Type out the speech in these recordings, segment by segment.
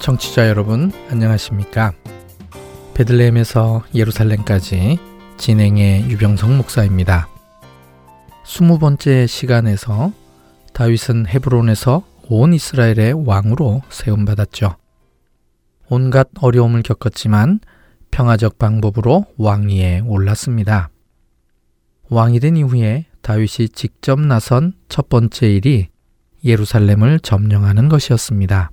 청취자 여러분 안녕하십니까? 베들레헴에서 예루살렘까지 진행의 유병성 목사입니다. 스무 번째 시간에서 다윗은 헤브론에서 온 이스라엘의 왕으로 세움받았죠. 온갖 어려움을 겪었지만 평화적 방법으로 왕위에 올랐습니다. 왕이 된 이후에 다윗이 직접 나선 첫 번째 일이 예루살렘을 점령하는 것이었습니다.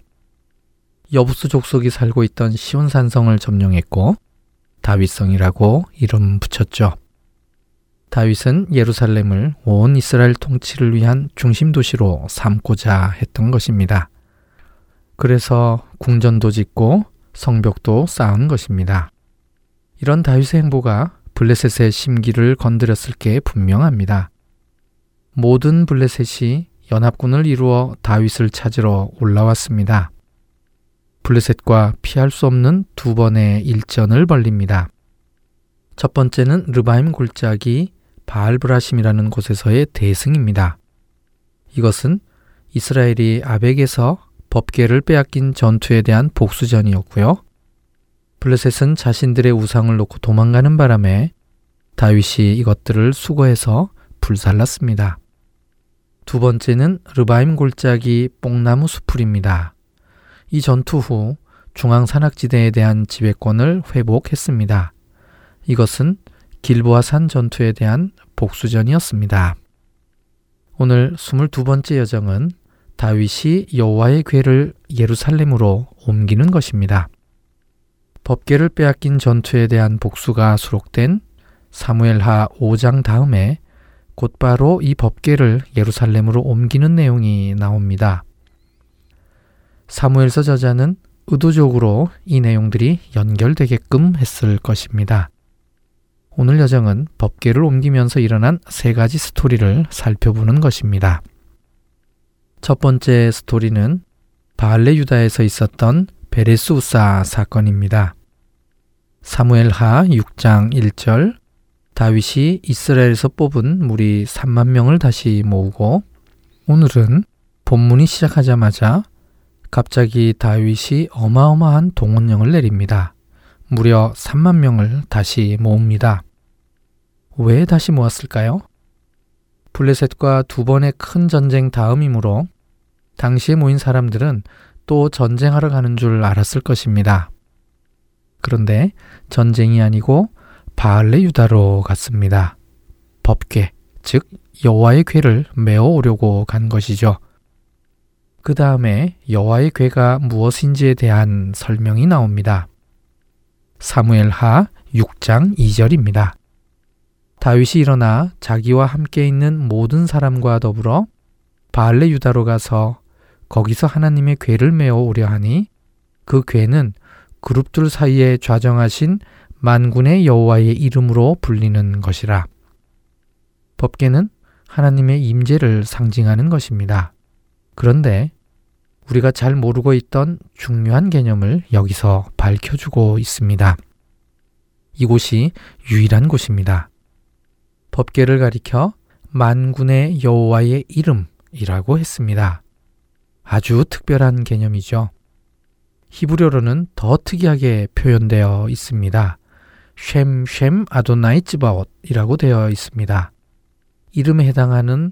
여부수 족속이 살고 있던 시온산성을 점령했고 다윗성이라고 이름 붙였죠. 다윗은 예루살렘을 온 이스라엘 통치를 위한 중심 도시로 삼고자 했던 것입니다. 그래서 궁전도 짓고 성벽도 쌓은 것입니다. 이런 다윗의 행보가 블레셋의 심기를 건드렸을 게 분명합니다. 모든 블레셋이 연합군을 이루어 다윗을 찾으러 올라왔습니다. 블레셋과 피할 수 없는 두 번의 일전을 벌립니다. 첫 번째는 르바임 골짜기 바알브라심이라는 곳에서의 대승입니다. 이것은 이스라엘이 아벡에서 법계를 빼앗긴 전투에 대한 복수전이었고요. 블레셋은 자신들의 우상을 놓고 도망가는 바람에 다윗이 이것들을 수거해서 불살랐습니다. 두 번째는 르바임 골짜기 뽕나무 수풀입니다. 이 전투 후 중앙 산악지대에 대한 지배권을 회복했습니다. 이것은 길보아 산 전투에 대한 복수전이었습니다. 오늘 22번째 여정은 다윗이 여호와의 궤를 예루살렘으로 옮기는 것입니다. 법계를 빼앗긴 전투에 대한 복수가 수록된 사무엘하 5장 다음에 곧바로 이 법계를 예루살렘으로 옮기는 내용이 나옵니다. 사무엘서 저자는 의도적으로 이 내용들이 연결되게끔 했을 것입니다. 오늘 여정은 법계를 옮기면서 일어난 세 가지 스토리를 살펴보는 것입니다. 첫 번째 스토리는 바알레 유다에서 있었던 베레스 우사 사건입니다. 사무엘하 6장 1절 다윗이 이스라엘에서 뽑은 무리 3만 명을 다시 모으고 오늘은 본문이 시작하자마자 갑자기 다윗이 어마어마한 동원령을 내립니다. 무려 3만 명을 다시 모읍니다. 왜 다시 모았을까요? 블레셋과 두 번의 큰 전쟁 다음이므로 당시에 모인 사람들은 또 전쟁하러 가는 줄 알았을 것입니다. 그런데 전쟁이 아니고 바알레 유다로 갔습니다. 법궤, 즉 여호와의 궤를 메어 오려고 간 것이죠. 그 다음에 여호와의 궤가 무엇인지에 대한 설명이 나옵니다. 사무엘하 6장 2절입니다. 다윗이 일어나 자기와 함께 있는 모든 사람과 더불어 바알레 유다로 가서 거기서 하나님의 궤를 메어 오려 하니 그 궤는 그룹들 사이에 좌정하신 만군의 여호와의 이름으로 불리는 것이라. 법계는 하나님의 임재를 상징하는 것입니다. 그런데 우리가 잘 모르고 있던 중요한 개념을 여기서 밝혀주고 있습니다. 이곳이 유일한 곳입니다. 법계를 가리켜 만군의 여호와의 이름이라고 했습니다. 아주 특별한 개념이죠. 히브리어로는 더 특이하게 표현되어 있습니다. 쉔 쉔 아도나이 찌바옷이라고 되어 있습니다. 이름에 해당하는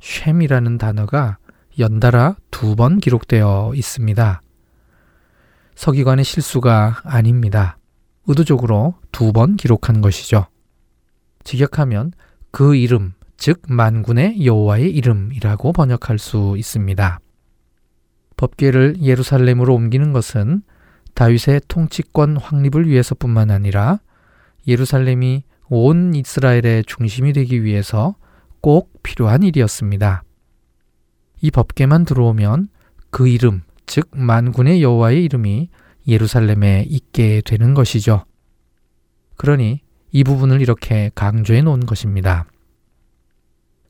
쉔이라는 단어가 연달아 두 번 기록되어 있습니다. 서기관의 실수가 아닙니다. 의도적으로 두 번 기록한 것이죠. 직역하면 그 이름, 즉 만군의 여호와의 이름이라고 번역할 수 있습니다. 법궤를 예루살렘으로 옮기는 것은 다윗의 통치권 확립을 위해서뿐만 아니라 예루살렘이 온 이스라엘의 중심이 되기 위해서 꼭 필요한 일이었습니다. 이 법계만 들어오면 그 이름, 즉 만군의 여호와의 이름이 예루살렘에 있게 되는 것이죠. 그러니 이 부분을 이렇게 강조해 놓은 것입니다.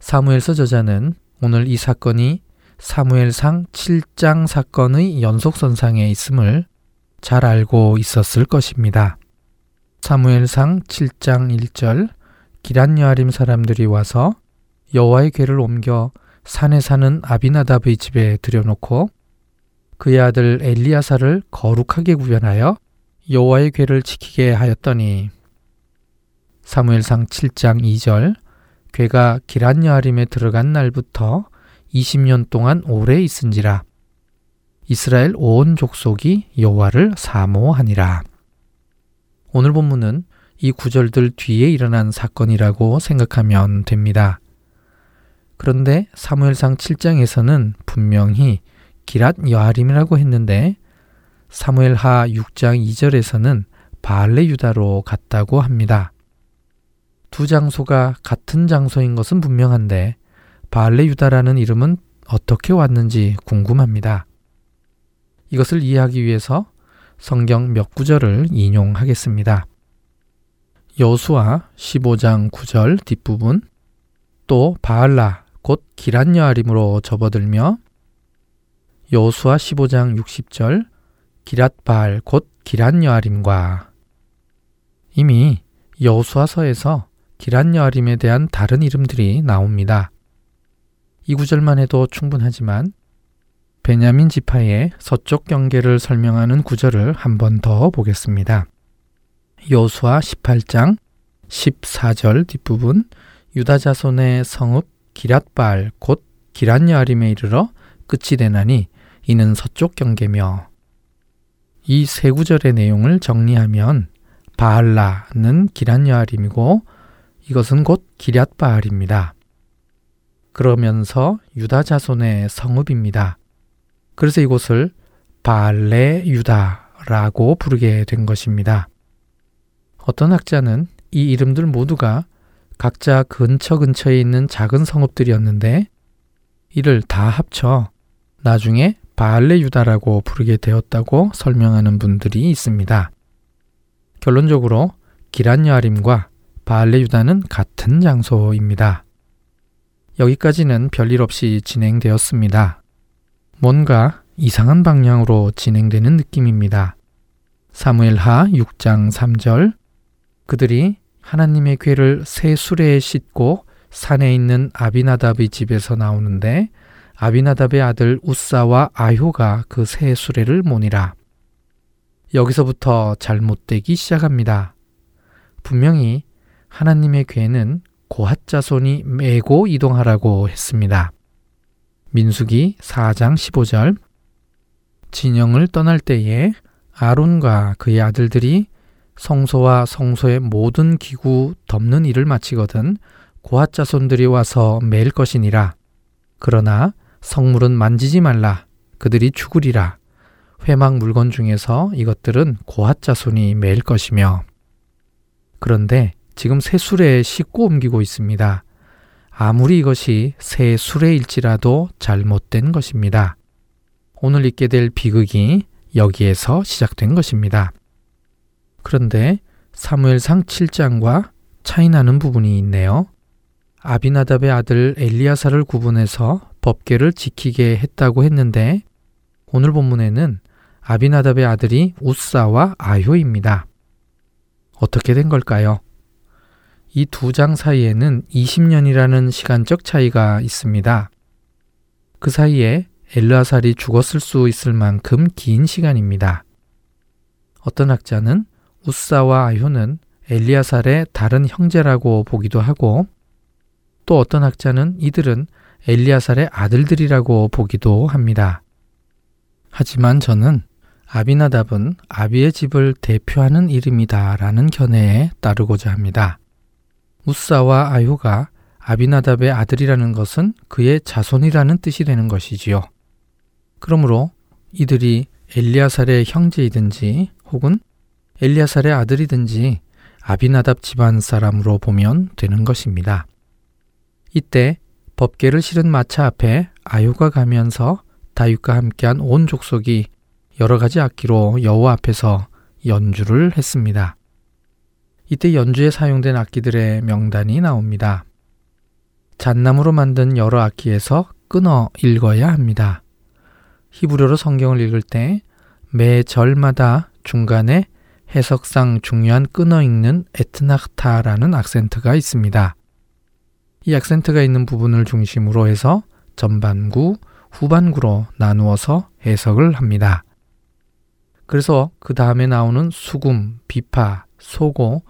사무엘서 저자는 오늘 이 사건이 사무엘상 7장 사건의 연속선상에 있음을 잘 알고 있었을 것입니다. 사무엘상 7장 1절 기란 여아림 사람들이 와서 여호와의 궤를 옮겨 산에 사는 아비나답의 집에 들여놓고 그의 아들 엘리야사를 거룩하게 구별하여 여호와의 궤를 지키게 하였더니 사무엘상 7장 2절 궤가 기란 여아림에 들어간 날부터 20년 동안 오래 있은지라 이스라엘 온 족속이 여호와를 사모하니라. 오늘 본문은 이 구절들 뒤에 일어난 사건이라고 생각하면 됩니다. 그런데 사무엘상 7장에서는 분명히 기랏 여아림이라고 했는데 사무엘하 6장 2절에서는 바알레 유다로 갔다고 합니다. 두 장소가 같은 장소인 것은 분명한데 바알레 유다라는 이름은 어떻게 왔는지 궁금합니다. 이것을 이해하기 위해서 성경 몇 구절을 인용하겠습니다. 여수와 15장 9절 뒷부분 또 바알라 곧 기란여아림으로 접어들며 여수와 15장 60절 기랏바알 곧 기란여아림과 이미 여수와서에서 기란여아림에 대한 다른 이름들이 나옵니다. 이 구절만 해도 충분하지만 베냐민 지파의 서쪽 경계를 설명하는 구절을 한 번 더 보겠습니다. 여수와 18장 14절 뒷부분 유다 자손의 성읍 기랏발 곧 기란야림에 이르러 끝이 되나니 이는 서쪽 경계며 이 세 구절의 내용을 정리하면 바알라는 기란야림이고 이것은 곧 기랏바알입니다. 그러면서 유다 자손의 성읍입니다. 그래서 이곳을 발레 유다라고 부르게 된 것입니다. 어떤 학자는 이 이름들 모두가 각자 근처 근처에 있는 작은 성읍들이었는데 이를 다 합쳐 나중에 바알레 유다라고 부르게 되었다고 설명하는 분들이 있습니다. 결론적으로 기란 여아림과 바알레 유다는 같은 장소입니다. 여기까지는 별일 없이 진행되었습니다. 뭔가 이상한 방향으로 진행되는 느낌입니다. 사무엘 하 6장 3절 그들이 하나님의 괴를 새 수레에 싣고 산에 있는 아비나답의 집에서 나오는데 아비나답의 아들 우사와 아효가 그 새 수레를 모니라. 여기서부터 잘못되기 시작합니다. 분명히 하나님의 괴는 고핫 자손이 메고 이동하라고 했습니다. 민수기 4장 15절 진영을 떠날 때에 아론과 그의 아들들이 성소와 성소의 모든 기구 덮는 일을 마치거든 고핫 자손들이 와서 매일 것이니라. 그러나 성물은 만지지 말라. 그들이 죽으리라. 회막 물건 중에서 이것들은 고핫 자손이 매일 것이며. 그런데 지금 새 수레에 싣고 옮기고 있습니다. 아무리 이것이 새 수레일지라도 잘못된 것입니다. 오늘 읽게 될 비극이 여기에서 시작된 것입니다. 그런데 사무엘상 7장과 차이나는 부분이 있네요. 아비나답의 아들 엘리야사를 구분해서 법계를 지키게 했다고 했는데 오늘 본문에는 아비나답의 아들이 우사와 아효입니다. 어떻게 된 걸까요? 이 두 장 사이에는 20년이라는 시간적 차이가 있습니다. 그 사이에 엘르아살이 죽었을 수 있을 만큼 긴 시간입니다. 어떤 학자는 우사와 아효는 엘리아살의 다른 형제라고 보기도 하고 또 어떤 학자는 이들은 엘리아살의 아들들이라고 보기도 합니다. 하지만 저는 아비나답은 아비의 집을 대표하는 이름이다라는 견해에 따르고자 합니다. 우사와 아유가 아비나답의 아들이라는 것은 그의 자손이라는 뜻이 되는 것이지요. 그러므로 이들이 엘리아살의 형제이든지 혹은 엘리아살의 아들이든지 아비나답 집안 사람으로 보면 되는 것입니다. 이때 법계를 실은 마차 앞에 아유가 가면서 다윗과 함께한 온 족속이 여러 가지 악기로 여호와 앞에서 연주를 했습니다. 이때 연주에 사용된 악기들의 명단이 나옵니다. 잣나무로 만든 여러 악기에서 끊어 읽어야 합니다. 히브리어로 성경을 읽을 때 매 절마다 중간에 해석상 중요한 끊어 읽는 에트나흐타라는 악센트가 있습니다. 이 악센트가 있는 부분을 중심으로 해서 전반구, 후반구로 나누어서 해석을 합니다. 그래서 그 다음에 나오는 수금, 비파, 소고,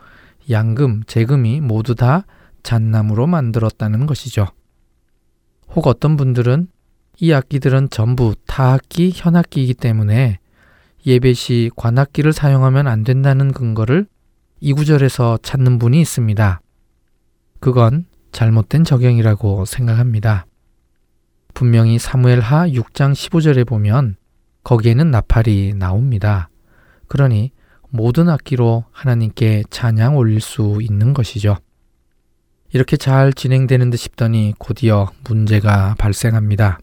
양금, 재금이 모두 다 잣나무로 만들었다는 것이죠. 혹 어떤 분들은 이 악기들은 전부 타악기, 현악기이기 때문에 예배 시 관악기를 사용하면 안 된다는 근거를 이 구절에서 찾는 분이 있습니다. 그건 잘못된 적용이라고 생각합니다. 분명히 사무엘하 6장 15절에 보면 거기에는 나팔이 나옵니다. 그러니 모든 악기로 하나님께 찬양 올릴 수 있는 것이죠. 이렇게 잘 진행되는 듯 싶더니 곧이어 문제가 발생합니다.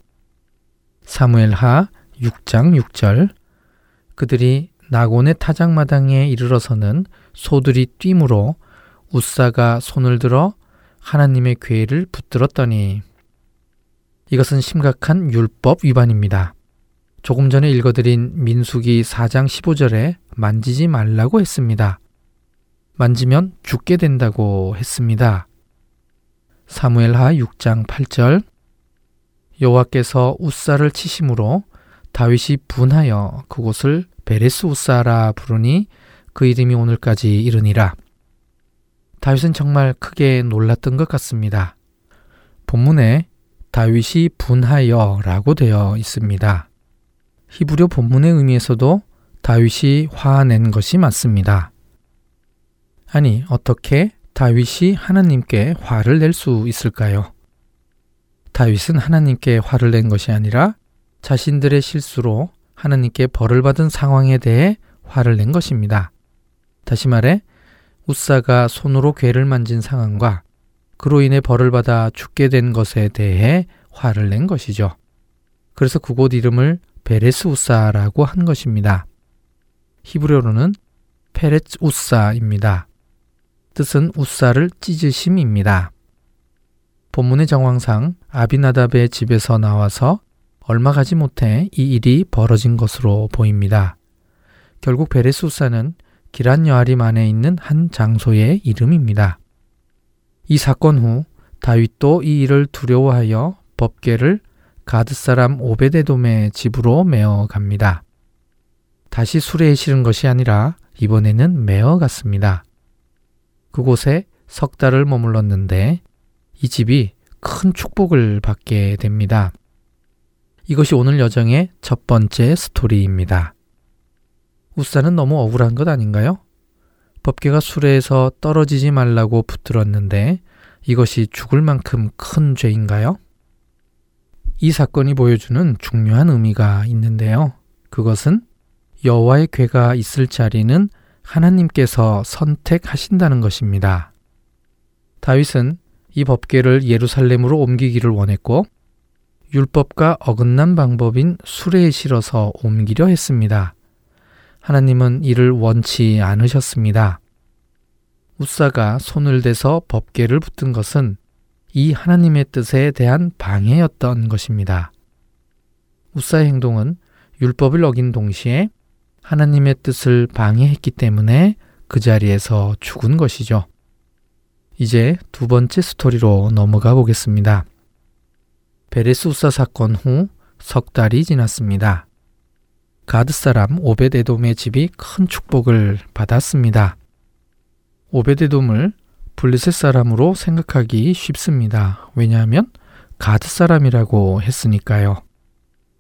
사무엘하 6장 6절 그들이 나곤의 타작마당에 이르러서는 소들이 뛰므로 우사가 손을 들어 하나님의 괴를 붙들었더니 이것은 심각한 율법 위반입니다. 조금 전에 읽어드린 민수기 4장 15절에 만지지 말라고 했습니다. 만지면 죽게 된다고 했습니다. 사무엘하 6장 8절 여호와께서 우사를 치심으로 다윗이 분하여 그곳을 베레스 우사라 부르니 그 이름이 오늘까지 이르니라. 다윗은 정말 크게 놀랐던 것 같습니다. 본문에 다윗이 분하여 라고 되어 있습니다. 히브리어 본문의 의미에서도 다윗이 화낸 것이 맞습니다. 아니, 어떻게 다윗이 하나님께 화를 낼 수 있을까요? 다윗은 하나님께 화를 낸 것이 아니라 자신들의 실수로 하나님께 벌을 받은 상황에 대해 화를 낸 것입니다. 다시 말해, 우사가 손으로 괴를 만진 상황과 그로 인해 벌을 받아 죽게 된 것에 대해 화를 낸 것이죠. 그래서 그곳 이름을 베레스 우사라고 한 것입니다. 히브리어로는 페레츠 우사입니다. 뜻은 우사를 찢으심입니다. 본문의 정황상 아비나답의 집에서 나와서 얼마 가지 못해 이 일이 벌어진 것으로 보입니다. 결국 베레스 우사는 기란 여아림 안에 있는 한 장소의 이름입니다. 이 사건 후 다윗도 이 일을 두려워하여 법계를 가드 사람 오베데돔의 집으로 메어 갑니다. 다시 수레에 실은 것이 아니라 이번에는 메어 갔습니다. 그곳에 석 달을 머물렀는데 이 집이 큰 축복을 받게 됩니다. 이것이 오늘 여정의 첫 번째 스토리입니다. 우사는 너무 억울한 것 아닌가요? 법계가 수레에서 떨어지지 말라고 붙들었는데 이것이 죽을 만큼 큰 죄인가요? 이 사건이 보여주는 중요한 의미가 있는데요. 그것은 여호와의 괴가 있을 자리는 하나님께서 선택하신다는 것입니다. 다윗은 이 법계를 예루살렘으로 옮기기를 원했고 율법과 어긋난 방법인 수레에 실어서 옮기려 했습니다. 하나님은 이를 원치 않으셨습니다. 우사가 손을 대서 법계를 붙든 것은 이 하나님의 뜻에 대한 방해였던 것입니다. 우사의 행동은 율법을 어긴 동시에 하나님의 뜻을 방해했기 때문에 그 자리에서 죽은 것이죠. 이제 두 번째 스토리로 넘어가 보겠습니다. 베레스 우사 사건 후 석 달이 지났습니다. 가드 사람 오베데돔의 집이 큰 축복을 받았습니다. 오베데돔을 블리셋 사람으로 생각하기 쉽습니다. 왜냐하면 가드 사람이라고 했으니까요.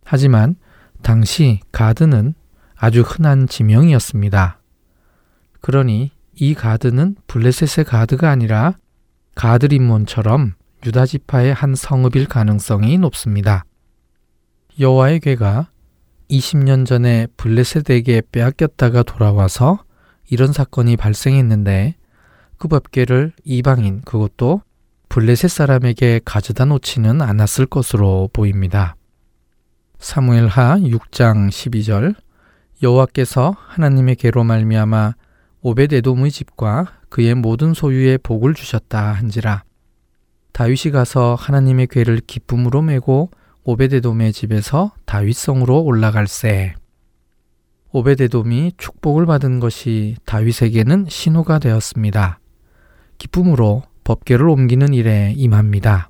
하지만 당시 가드는 아주 흔한 지명이었습니다. 그러니 이 가드는 블레셋의 가드가 아니라 가드림몬처럼 유다 지파의 한 성읍일 가능성이 높습니다. 여호와의 괴가 20년 전에 블레셋에게 빼앗겼다가 돌아와서 이런 사건이 발생했는데 그 법궤를 이방인 그것도 블레셋 사람에게 가져다 놓지는 않았을 것으로 보입니다. 사무엘하 6장 12절 여호와께서 하나님의 계로 말미암아 오베데돔의 집과 그의 모든 소유에 복을 주셨다 한지라 다윗이 가서 하나님의 궤를 기쁨으로 메고 오베데돔의 집에서 다윗성으로 올라갈세 오베데돔이 축복을 받은 것이 다윗에게는 신호가 되었습니다. 기쁨으로 법계를 옮기는 일에 임합니다.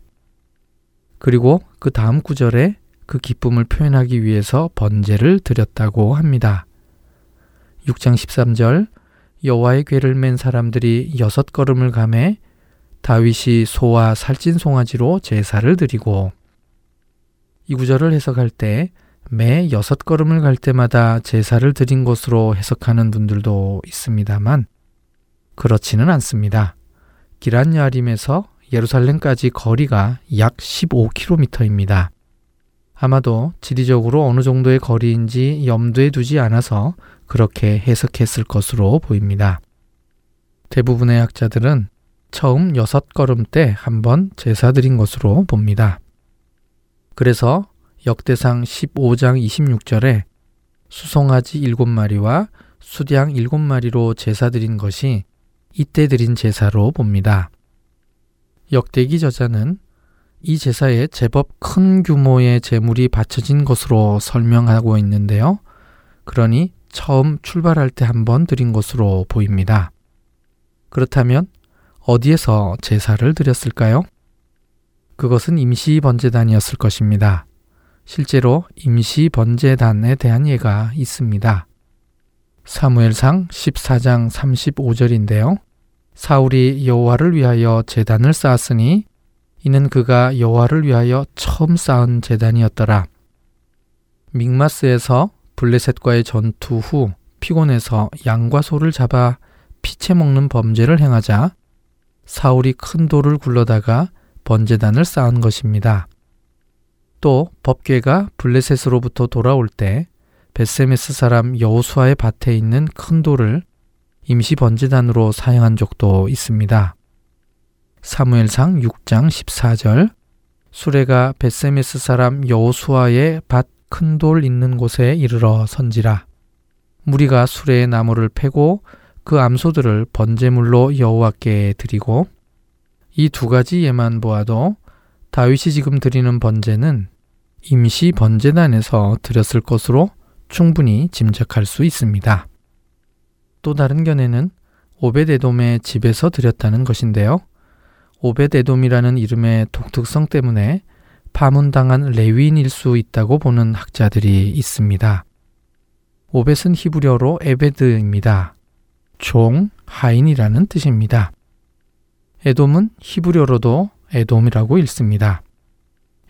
그리고 그 다음 구절에 그 기쁨을 표현하기 위해서 번제를 드렸다고 합니다. 6장 13절 여호와의 궤를 맨 사람들이 여섯 걸음을 감해 다윗이 소와 살찐 송아지로 제사를 드리고 이 구절을 해석할 때 매 여섯 걸음을 갈 때마다 제사를 드린 것으로 해석하는 분들도 있습니다만 그렇지는 않습니다. 기란야림에서 예루살렘까지 거리가 약 15km입니다. 아마도 지리적으로 어느 정도의 거리인지 염두에 두지 않아서 그렇게 해석했을 것으로 보입니다. 대부분의 학자들은 처음 여섯 걸음 때 한번 제사 드린 것으로 봅니다. 그래서 역대상 15장 26절에 수송아지 7마리와 수량 7마리로 제사 드린 것이 이때 드린 제사로 봅니다. 역대기 저자는 이 제사에 제법 큰 규모의 제물이 바쳐진 것으로 설명하고 있는데요. 그러니 처음 출발할 때 한번 드린 것으로 보입니다. 그렇다면 어디에서 제사를 드렸을까요? 그것은 임시 번제단이었을 것입니다. 실제로 임시 번제단에 대한 예가 있습니다. 사무엘상 14장 35절인데요. 사울이 여호와를 위하여 제단을 쌓았으니 이는 그가 여호와를 위하여 처음 쌓은 제단이었더라. 믹마스에서 블레셋과의 전투 후 피곤해서 양과 소를 잡아 피채 먹는 범죄를 행하자 사울이 큰 돌을 굴러다가 번제단을 쌓은 것입니다. 또 법궤가 블레셋으로부터 돌아올 때 베세메스 사람 여호수아의 밭에 있는 큰 돌을 임시 번제단으로 사용한 적도 있습니다. 사무엘상 6장 14절 수레가 베세메스 사람 여호수아의 밭 큰 돌 있는 곳에 이르러 선지라 무리가 수레의 나무를 패고 그 암소들을 번제물로 여호와께 드리고 이 두 가지 예만 보아도 다윗이 지금 드리는 번제는 임시 번제단에서 드렸을 것으로 충분히 짐작할 수 있습니다. 또 다른 견해는 오베데돔의 집에서 드렸다는 것인데요. 오베데돔이라는 이름의 독특성 때문에 파문당한 레위인일 수 있다고 보는 학자들이 있습니다. 오벳은 히브리어로 에베드입니다. 종, 하인이라는 뜻입니다. 에돔은 히브리어로도 에돔이라고 읽습니다.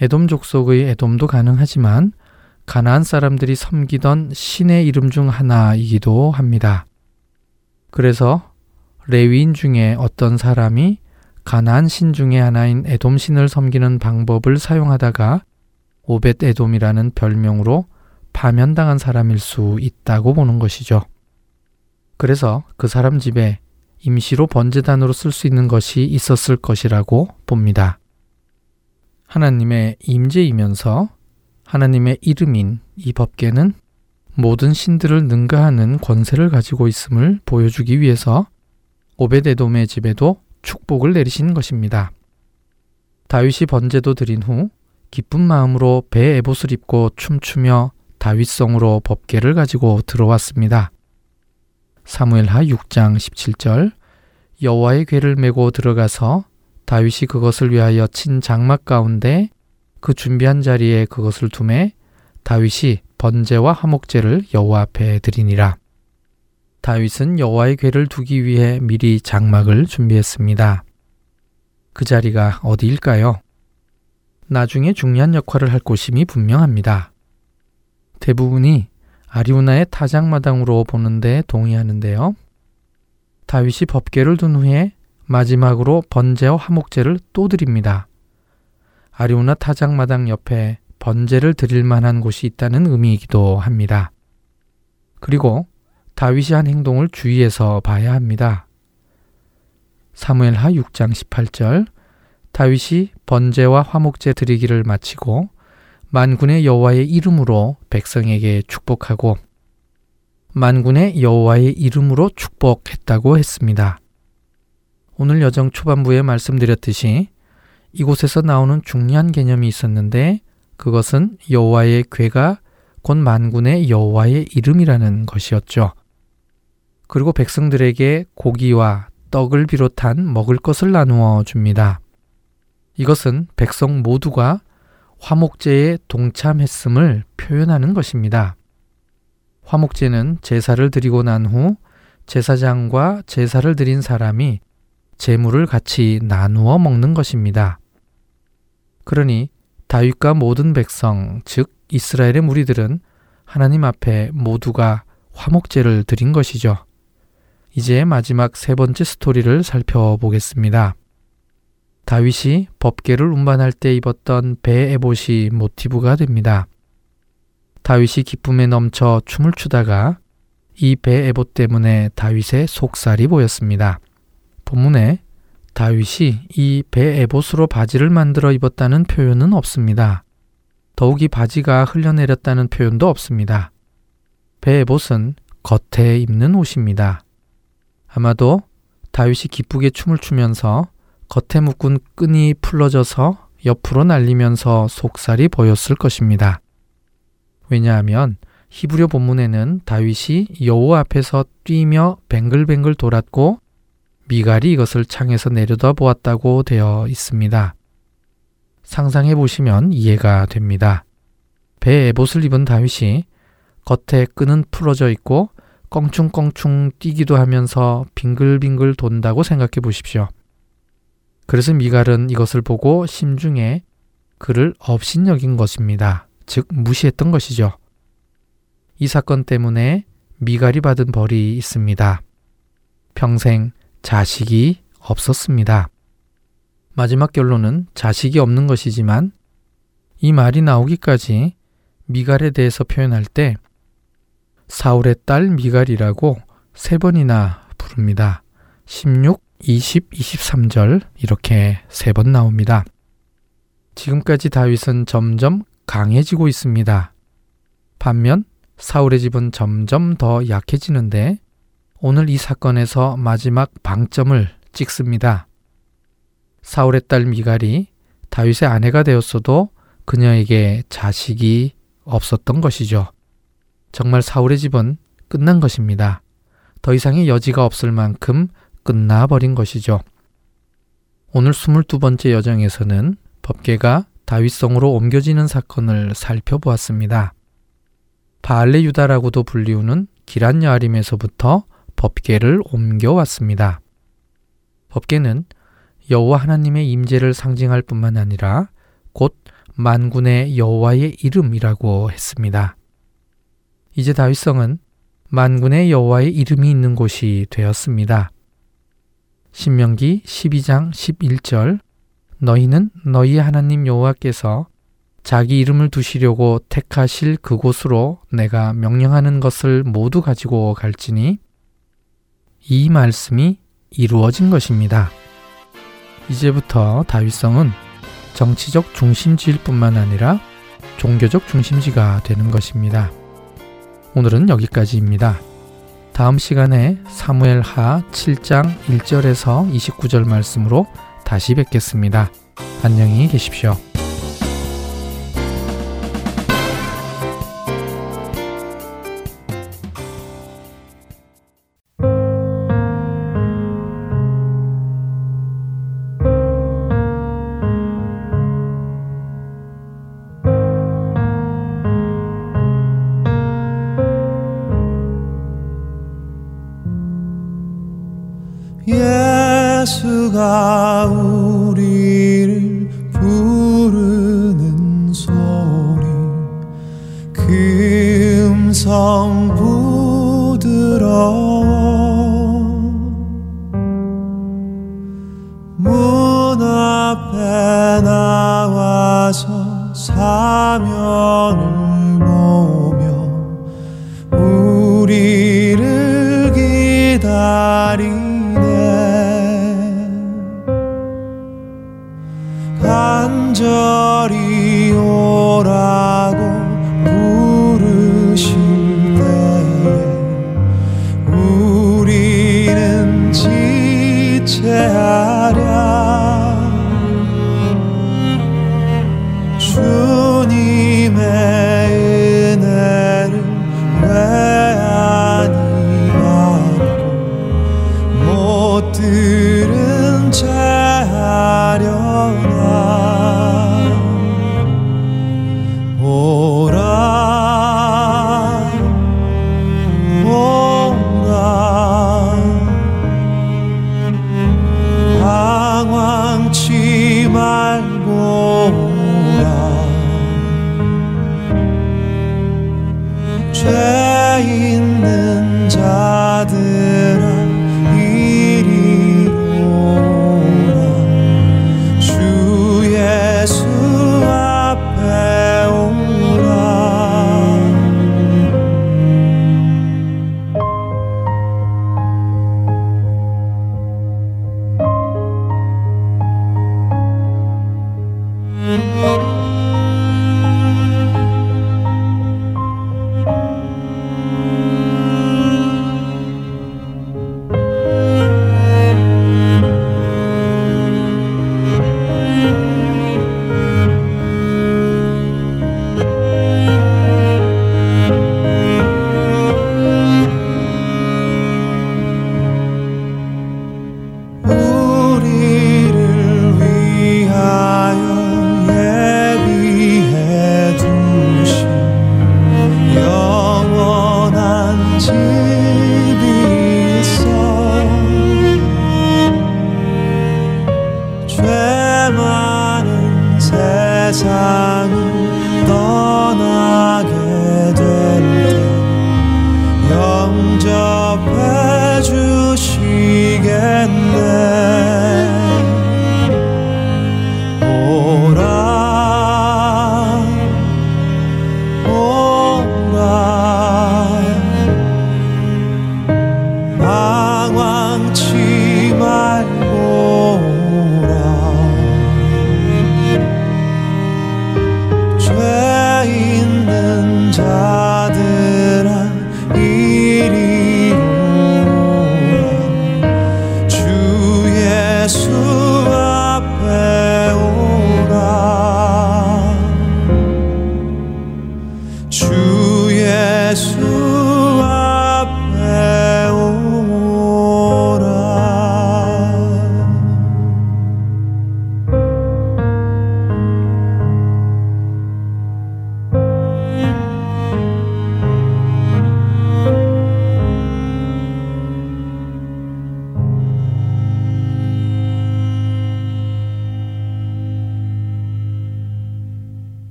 에돔 족속의 에돔도 가능하지만 가나안 사람들이 섬기던 신의 이름 중 하나이기도 합니다. 그래서 레위인 중에 어떤 사람이 가나안 신 중의 하나인 에돔 신을 섬기는 방법을 사용하다가 오벳 에돔이라는 별명으로 파면당한 사람일 수 있다고 보는 것이죠. 그래서 그 사람 집에 임시로 번제단으로 쓸 수 있는 것이 있었을 것이라고 봅니다. 하나님의 임재이면서 하나님의 이름인 이 법계는 모든 신들을 능가하는 권세를 가지고 있음을 보여주기 위해서 오베데돔의 집에도 축복을 내리신 것입니다. 다윗이 번제도 드린 후 기쁜 마음으로 배 에봇을 입고 춤추며 다윗성으로 법계를 가지고 들어왔습니다. 사무엘하 6장 17절 여호와의 궤를 메고 들어가서 다윗이 그것을 위하여 친 장막 가운데 그 준비한 자리에 그것을 두매 다윗이 번제와 화목제를 여호와 앞에 드리니라. 다윗은 여호와의 궤를 두기 위해 미리 장막을 준비했습니다. 그 자리가 어디일까요? 나중에 중요한 역할을 할 곳임이 분명합니다. 대부분이 아리우나의 타작마당으로 보는데 동의하는데요. 다윗이 법계를 둔 후에 마지막으로 번제와 화목제를 또 드립니다. 아리우나 타작마당 옆에 번제를 드릴 만한 곳이 있다는 의미이기도 합니다. 그리고 다윗이 한 행동을 주의해서 봐야 합니다. 사무엘하 6장 18절 다윗이 번제와 화목제 드리기를 마치고 만군의 여호와의 이름으로 백성에게 축복하고 만군의 여호와의 이름으로 축복했다고 했습니다. 오늘 여정 초반부에 말씀드렸듯이 이곳에서 나오는 중요한 개념이 있었는데 그것은 여호와의 괴가 곧 만군의 여호와의 이름이라는 것이었죠. 그리고 백성들에게 고기와 떡을 비롯한 먹을 것을 나누어 줍니다. 이것은 백성 모두가 화목제에 동참했음을 표현하는 것입니다. 화목제는 제사를 드리고 난 후 제사장과 제사를 드린 사람이 재물을 같이 나누어 먹는 것입니다. 그러니 다윗과 모든 백성, 즉 이스라엘의 무리들은 하나님 앞에 모두가 화목제를 드린 것이죠. 이제 마지막 세 번째 스토리를 살펴보겠습니다. 다윗이 법계를 운반할 때 입었던 배에봇이 모티브가 됩니다. 다윗이 기쁨에 넘쳐 춤을 추다가 이 배에봇 때문에 다윗의 속살이 보였습니다. 본문에 다윗이 이 배에봇으로 바지를 만들어 입었다는 표현은 없습니다. 더욱이 바지가 흘려내렸다는 표현도 없습니다. 배에봇은 겉에 입는 옷입니다. 아마도 다윗이 기쁘게 춤을 추면서 겉에 묶은 끈이 풀러져서 옆으로 날리면서 속살이 보였을 것입니다. 왜냐하면 히브리어 본문에는 다윗이 여호와 앞에서 뛰며 뱅글뱅글 돌았고 미갈이 이것을 창에서 내려다 보았다고 되어 있습니다. 상상해 보시면 이해가 됩니다. 배에 에봇을 입은 다윗이 겉에 끈은 풀어져 있고 껑충껑충 뛰기도 하면서 빙글빙글 돈다고 생각해 보십시오. 그래서 미갈은 이것을 보고 심중에 그를 업신여긴 것입니다. 즉 무시했던 것이죠. 이 사건 때문에 미갈이 받은 벌이 있습니다. 평생 자식이 없었습니다. 마지막 결론은 자식이 없는 것이지만 이 말이 나오기까지 미갈에 대해서 표현할 때 사울의 딸 미갈이라고 세 번이나 부릅니다. 16, 20, 23절 이렇게 세 번 나옵니다. 지금까지 다윗은 점점 강해지고 있습니다. 반면 사울의 집은 점점 더 약해지는데 오늘 이 사건에서 마지막 방점을 찍습니다. 사울의 딸 미갈이 다윗의 아내가 되었어도 그녀에게 자식이 없었던 것이죠. 정말 사울의 집은 끝난 것입니다. 더 이상의 여지가 없을 만큼 끝나버린 것이죠. 오늘 22번째 여정에서는 법계가 다윗성으로 옮겨지는 사건을 살펴보았습니다. 바알레 유다라고도 불리우는 기란 여아림에서부터 법계를 옮겨왔습니다. 법계는 여호와 하나님의 임재를 상징할 뿐만 아니라 곧 만군의 여호와의 이름이라고 했습니다. 이제 다윗성은 만군의 여호와의 이름이 있는 곳이 되었습니다. 신명기 12장 11절 너희는 너희 하나님 여호와께서 자기 이름을 두시려고 택하실 그곳으로 내가 명령하는 것을 모두 가지고 갈지니 이 말씀이 이루어진 것입니다. 이제부터 다윗성은 정치적 중심지일 뿐만 아니라 종교적 중심지가 되는 것입니다. 오늘은 여기까지입니다. 다음 시간에 사무엘 하 7장 1절에서 29절 말씀으로 다시 뵙겠습니다. 안녕히 계십시오.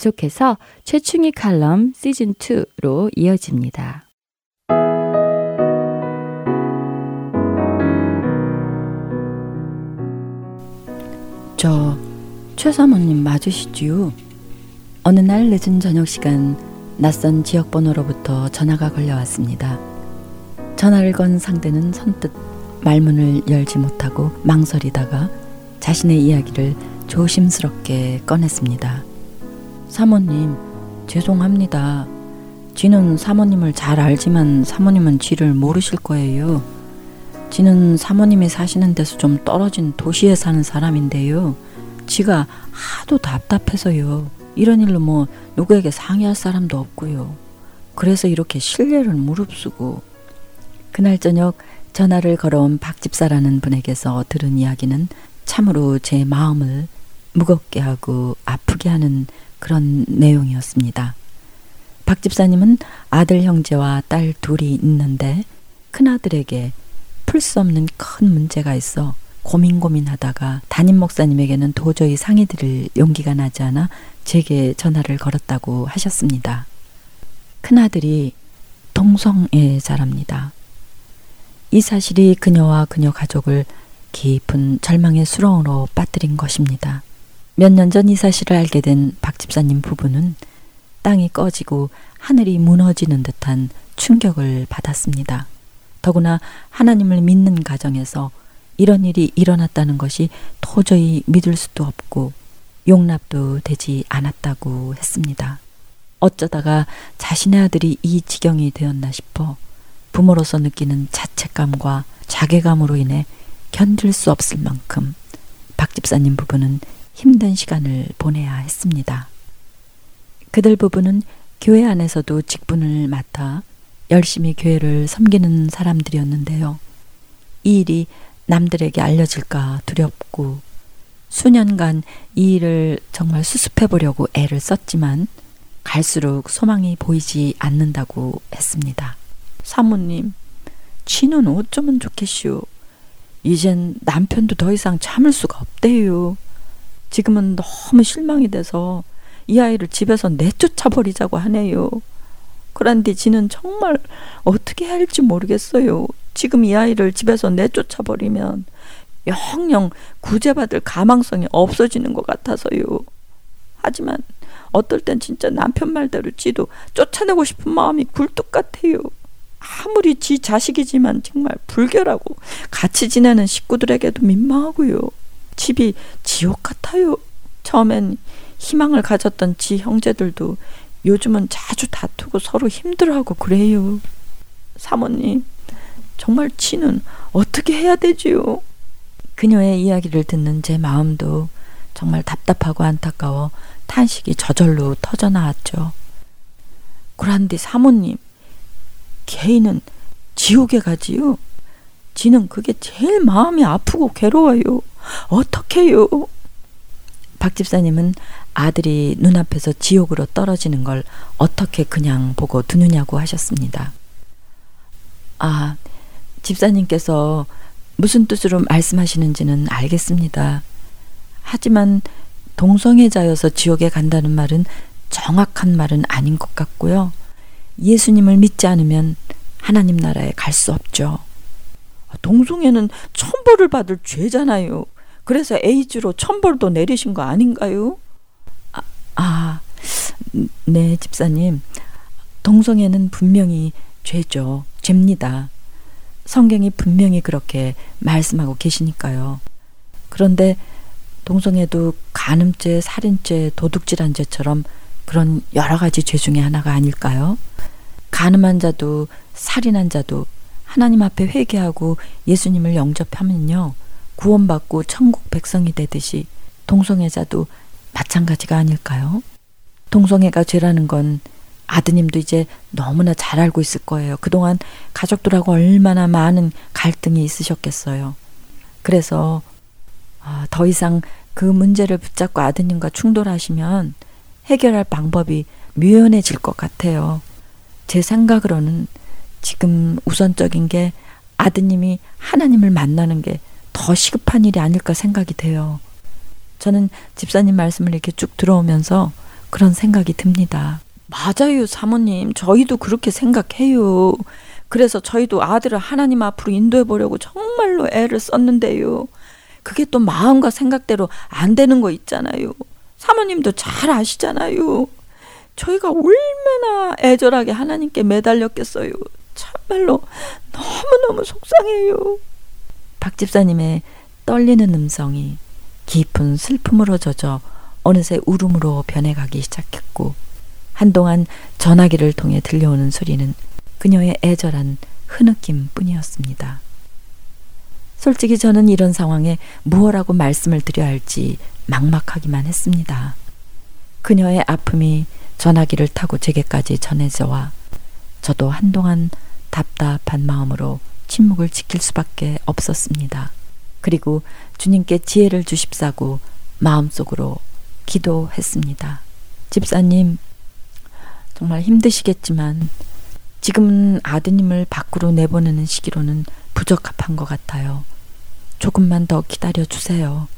계속해서 최충희 칼럼 시즌2로 이어집니다. 저 최사모님 맞으시지요? 어느 날 늦은 저녁 시간 낯선 지역 번호로부터 전화가 걸려왔습니다. 전화를 건 상대는 선뜻 말문을 열지 못하고 망설이다가 자신의 이야기를 조심스럽게 꺼냈습니다. 사모님, 죄송합니다. 쥐는 사모님을 잘 알지만 사모님은 쥐를 모르실 거예요. 쥐는 사모님이 사시는 데서 좀 떨어진 도시에 사는 사람인데요. 쥐가 하도 답답해서요. 이런 일로 뭐 누구에게 상의할 사람도 없고요. 그래서 이렇게 신뢰를 무릅쓰고 그날 저녁 전화를 걸어온 박 집사라는 분에게서 들은 이야기는 참으로 제 마음을 무겁게 하고 아프게 하는 그런 내용이었습니다. 박 집사님은 아들 형제와 딸 둘이 있는데 큰아들에게 풀 수 없는 큰 문제가 있어 고민 고민하다가 담임 목사님에게는 도저히 상의 드릴 용기가 나지 않아 제게 전화를 걸었다고 하셨습니다. 큰아들이 동성애자랍니다. 이 사실이 그녀와 그녀 가족을 깊은 절망의 수렁으로 빠뜨린 것입니다. 몇 년 전 이 사실을 알게 된 박 집사님 부부는 땅이 꺼지고 하늘이 무너지는 듯한 충격을 받았습니다. 더구나 하나님을 믿는 가정에서 이런 일이 일어났다는 것이 도저히 믿을 수도 없고 용납도 되지 않았다고 했습니다. 어쩌다가 자신의 아들이 이 지경이 되었나 싶어 부모로서 느끼는 자책감과 자괴감으로 인해 견딜 수 없을 만큼 박 집사님 부부는 힘든 시간을 보내야 했습니다. 그들 부부는 교회 안에서도 직분을 맡아 열심히 교회를 섬기는 사람들이었는데요. 이 일이 남들에게 알려질까 두렵고 수년간 이 일을 정말 수습해 보려고 애를 썼지만 갈수록 소망이 보이지 않는다고 했습니다. 사모님, 지는 어쩌면 좋겠슈. 이젠 남편도 더 이상 참을 수가 없대요. 지금은 너무 실망이 돼서 이 아이를 집에서 내쫓아 버리자고 하네요. 그런데 지는 정말 어떻게 할지 모르겠어요. 지금 이 아이를 집에서 내쫓아 버리면 영영 구제받을 가망성이 없어지는 것 같아서요. 하지만 어떨 땐 진짜 남편 말대로 지도 쫓아내고 싶은 마음이 굴뚝 같아요. 아무리 지 자식이지만 정말 불결하고 같이 지내는 식구들에게도 민망하고요. 집이 지옥 같아요. 처음엔 희망을 가졌던 지 형제들도 요즘은 자주 다투고 서로 힘들어하고 그래요. 사모님, 정말 지는 어떻게 해야 되지요? 그녀의 이야기를 듣는 제 마음도 정말 답답하고 안타까워 탄식이 저절로 터져 나왔죠. 그란데 사모님, 개인은 지옥에 가지요. 지는 그게 제일 마음이 아프고 괴로워요. 어떡해요? 박 집사님은 아들이 눈앞에서 지옥으로 떨어지는 걸 어떻게 그냥 보고 두느냐고 하셨습니다. 아, 집사님께서 무슨 뜻으로 말씀하시는지는 알겠습니다. 하지만 동성애자여서 지옥에 간다는 말은 정확한 말은 아닌 것 같고요. 예수님을 믿지 않으면 하나님 나라에 갈 수 없죠. 동성애는 천벌을 받을 죄잖아요. 그래서 에이즈로 천벌도 내리신 거 아닌가요? 아, 아, 네, 집사님. 동성애는 분명히 죄죠. 죄입니다. 성경이 분명히 그렇게 말씀하고 계시니까요. 그런데 동성애도 간음죄, 살인죄, 도둑질한 죄처럼 그런 여러 가지 죄 중에 하나가 아닐까요? 간음한 자도 살인한 자도 하나님 앞에 회개하고 예수님을 영접하면요. 구원받고 천국 백성이 되듯이 동성애자도 마찬가지가 아닐까요? 동성애가 죄라는 건 아드님도 이제 너무나 잘 알고 있을 거예요. 그동안 가족들하고 얼마나 많은 갈등이 있으셨겠어요. 그래서 아, 더 이상 그 문제를 붙잡고 아드님과 충돌하시면 해결할 방법이 묘연해질 것 같아요. 제 생각으로는 지금 우선적인 게 아드님이 하나님을 만나는 게 더 시급한 일이 아닐까 생각이 돼요. 저는 집사님 말씀을 이렇게 쭉 들어오면서 그런 생각이 듭니다. 맞아요, 사모님. 저희도 그렇게 생각해요. 그래서 저희도 아들을 하나님 앞으로 인도해 보려고 정말로 애를 썼는데요. 그게 또 마음과 생각대로 안 되는 거 있잖아요. 사모님도 잘 아시잖아요. 저희가 얼마나 애절하게 하나님께 매달렸겠어요. 참말로 너무너무 속상해요. 박 집사님의 떨리는 음성이 깊은 슬픔으로 젖어 어느새 울음으로 변해가기 시작했고 한동안 전화기를 통해 들려오는 소리는 그녀의 애절한 흐느낌 뿐이었습니다. 솔직히 저는 이런 상황에 무엇라고 말씀을 드려야 할지 막막하기만 했습니다. 그녀의 아픔이 전화기를 타고 제게까지 전해져 와 저도 한동안 답답한 마음으로 침묵을 지킬 수밖에 없었습니다. 그리고 주님께 지혜를 주십사고 마음속으로 기도했습니다. 집사님, 정말 힘드시겠지만 지금은 아드님을 밖으로 내보내는 시기로는 부적합한 것 같아요. 조금만 더 기다려 주세요.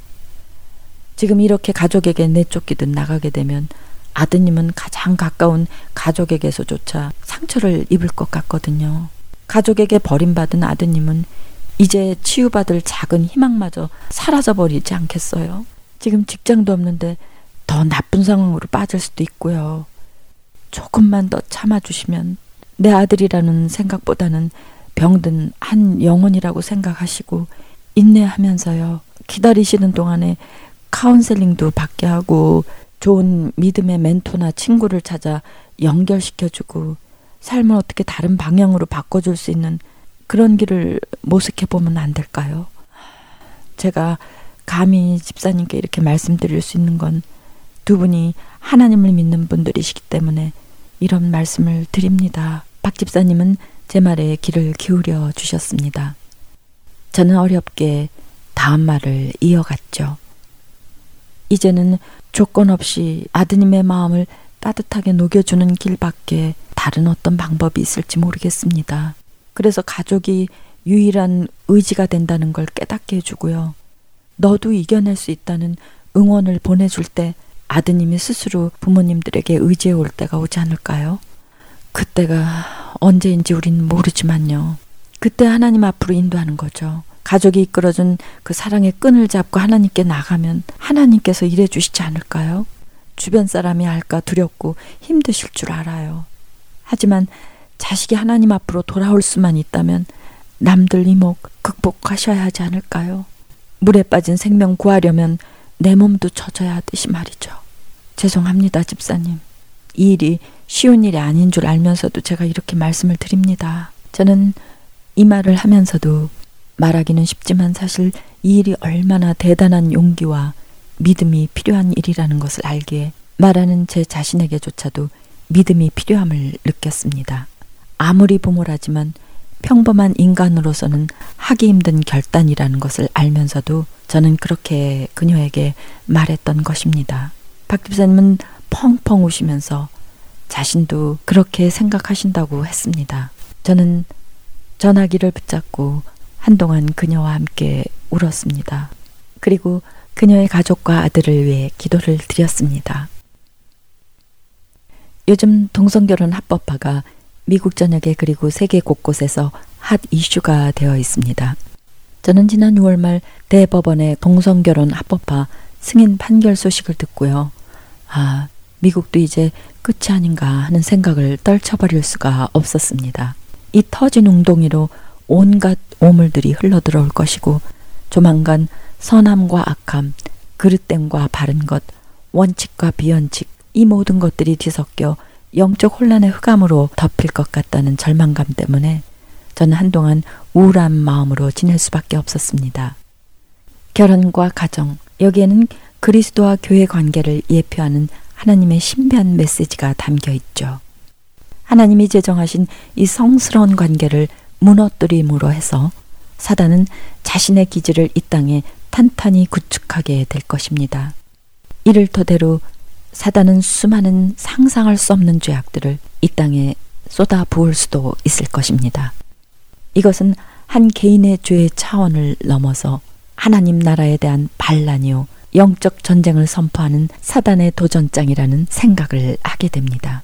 지금 이렇게 가족에게 내쫓기듯 나가게 되면 아드님은 가장 가까운 가족에게서조차 상처를 입을 것 같거든요. 가족에게 버림받은 아드님은 이제 치유받을 작은 희망마저 사라져버리지 않겠어요. 지금 직장도 없는데 더 나쁜 상황으로 빠질 수도 있고요. 조금만 더 참아주시면 내 아들이라는 생각보다는 병든 한 영혼이라고 생각하시고 인내하면서요. 기다리시는 동안에 카운셀링도 받게 하고 좋은 믿음의 멘토나 친구를 찾아 연결시켜주고 삶을 어떻게 다른 방향으로 바꿔줄 수 있는 그런 길을 모색해 보면 안 될까요? 제가 감히 집사님께 이렇게 말씀드릴 수 있는 건 두 분이 하나님을 믿는 분들이시기 때문에 이런 말씀을 드립니다. 박 집사님은 제 말에 귀를 기울여 주셨습니다. 저는 어렵게 다음 말을 이어갔죠. 이제는 조건 없이 아드님의 마음을 따뜻하게 녹여주는 길밖에 다른 어떤 방법이 있을지 모르겠습니다. 그래서 가족이 유일한 의지가 된다는 걸 깨닫게 해주고요. 너도 이겨낼 수 있다는 응원을 보내줄 때 아드님이 스스로 부모님들에게 의지해 올 때가 오지 않을까요? 그때가 언제인지 우린 모르지만요. 그때 하나님 앞으로 인도하는 거죠. 가족이 이끌어준 그 사랑의 끈을 잡고 하나님께 나가면 하나님께서 일해 주시지 않을까요? 주변 사람이 알까 두렵고 힘드실 줄 알아요. 하지만 자식이 하나님 앞으로 돌아올 수만 있다면 남들 이목 극복하셔야 하지 않을까요? 물에 빠진 생명 구하려면 내 몸도 젖어야 하듯이 말이죠. 죄송합니다, 집사님. 이 일이 쉬운 일이 아닌 줄 알면서도 제가 이렇게 말씀을 드립니다. 저는 이 말을 하면서도 말하기는 쉽지만 사실 이 일이 얼마나 대단한 용기와 믿음이 필요한 일이라는 것을 알기에 말하는 제 자신에게조차도 믿음이 필요함을 느꼈습니다. 아무리 부모라지만 평범한 인간으로서는 하기 힘든 결단이라는 것을 알면서도 저는 그렇게 그녀에게 말했던 것입니다. 박 집사님은 펑펑 우시면서 자신도 그렇게 생각하신다고 했습니다. 저는 전화기를 붙잡고 한동안 그녀와 함께 울었습니다. 그리고 그녀의 가족과 아들을 위해 기도를 드렸습니다. 요즘 동성결혼 합법화가 미국 전역에 그리고 세계 곳곳에서 핫 이슈가 되어 있습니다. 저는 지난 6월 말 대법원의 동성결혼 합법화 승인 판결 소식을 듣고요. 아, 미국도 이제 끝이 아닌가 하는 생각을 떨쳐버릴 수가 없었습니다. 이 터진 웅덩이로 온갖 오물들이 흘러들어올 것이고 조만간 선함과 악함, 그릇됨과 바른 것, 원칙과 비원칙 이 모든 것들이 뒤섞여 영적 혼란의 흑암으로 덮일 것 같다는 절망감 때문에 저는 한동안 우울한 마음으로 지낼 수밖에 없었습니다. 결혼과 가정, 여기에는 그리스도와 교회 관계를 예표하는 하나님의 신비한 메시지가 담겨 있죠. 하나님이 제정하신 이 성스러운 관계를 무너뜨림으로 해서 사단은 자신의 기지를 이 땅에 탄탄히 구축하게 될 것입니다. 이를 토대로 사단은 수많은 상상할 수 없는 죄악들을 이 땅에 쏟아 부을 수도 있을 것입니다. 이것은 한 개인의 죄의 차원을 넘어서 하나님 나라에 대한 반란이요 영적 전쟁을 선포하는 사단의 도전장이라는 생각을 하게 됩니다.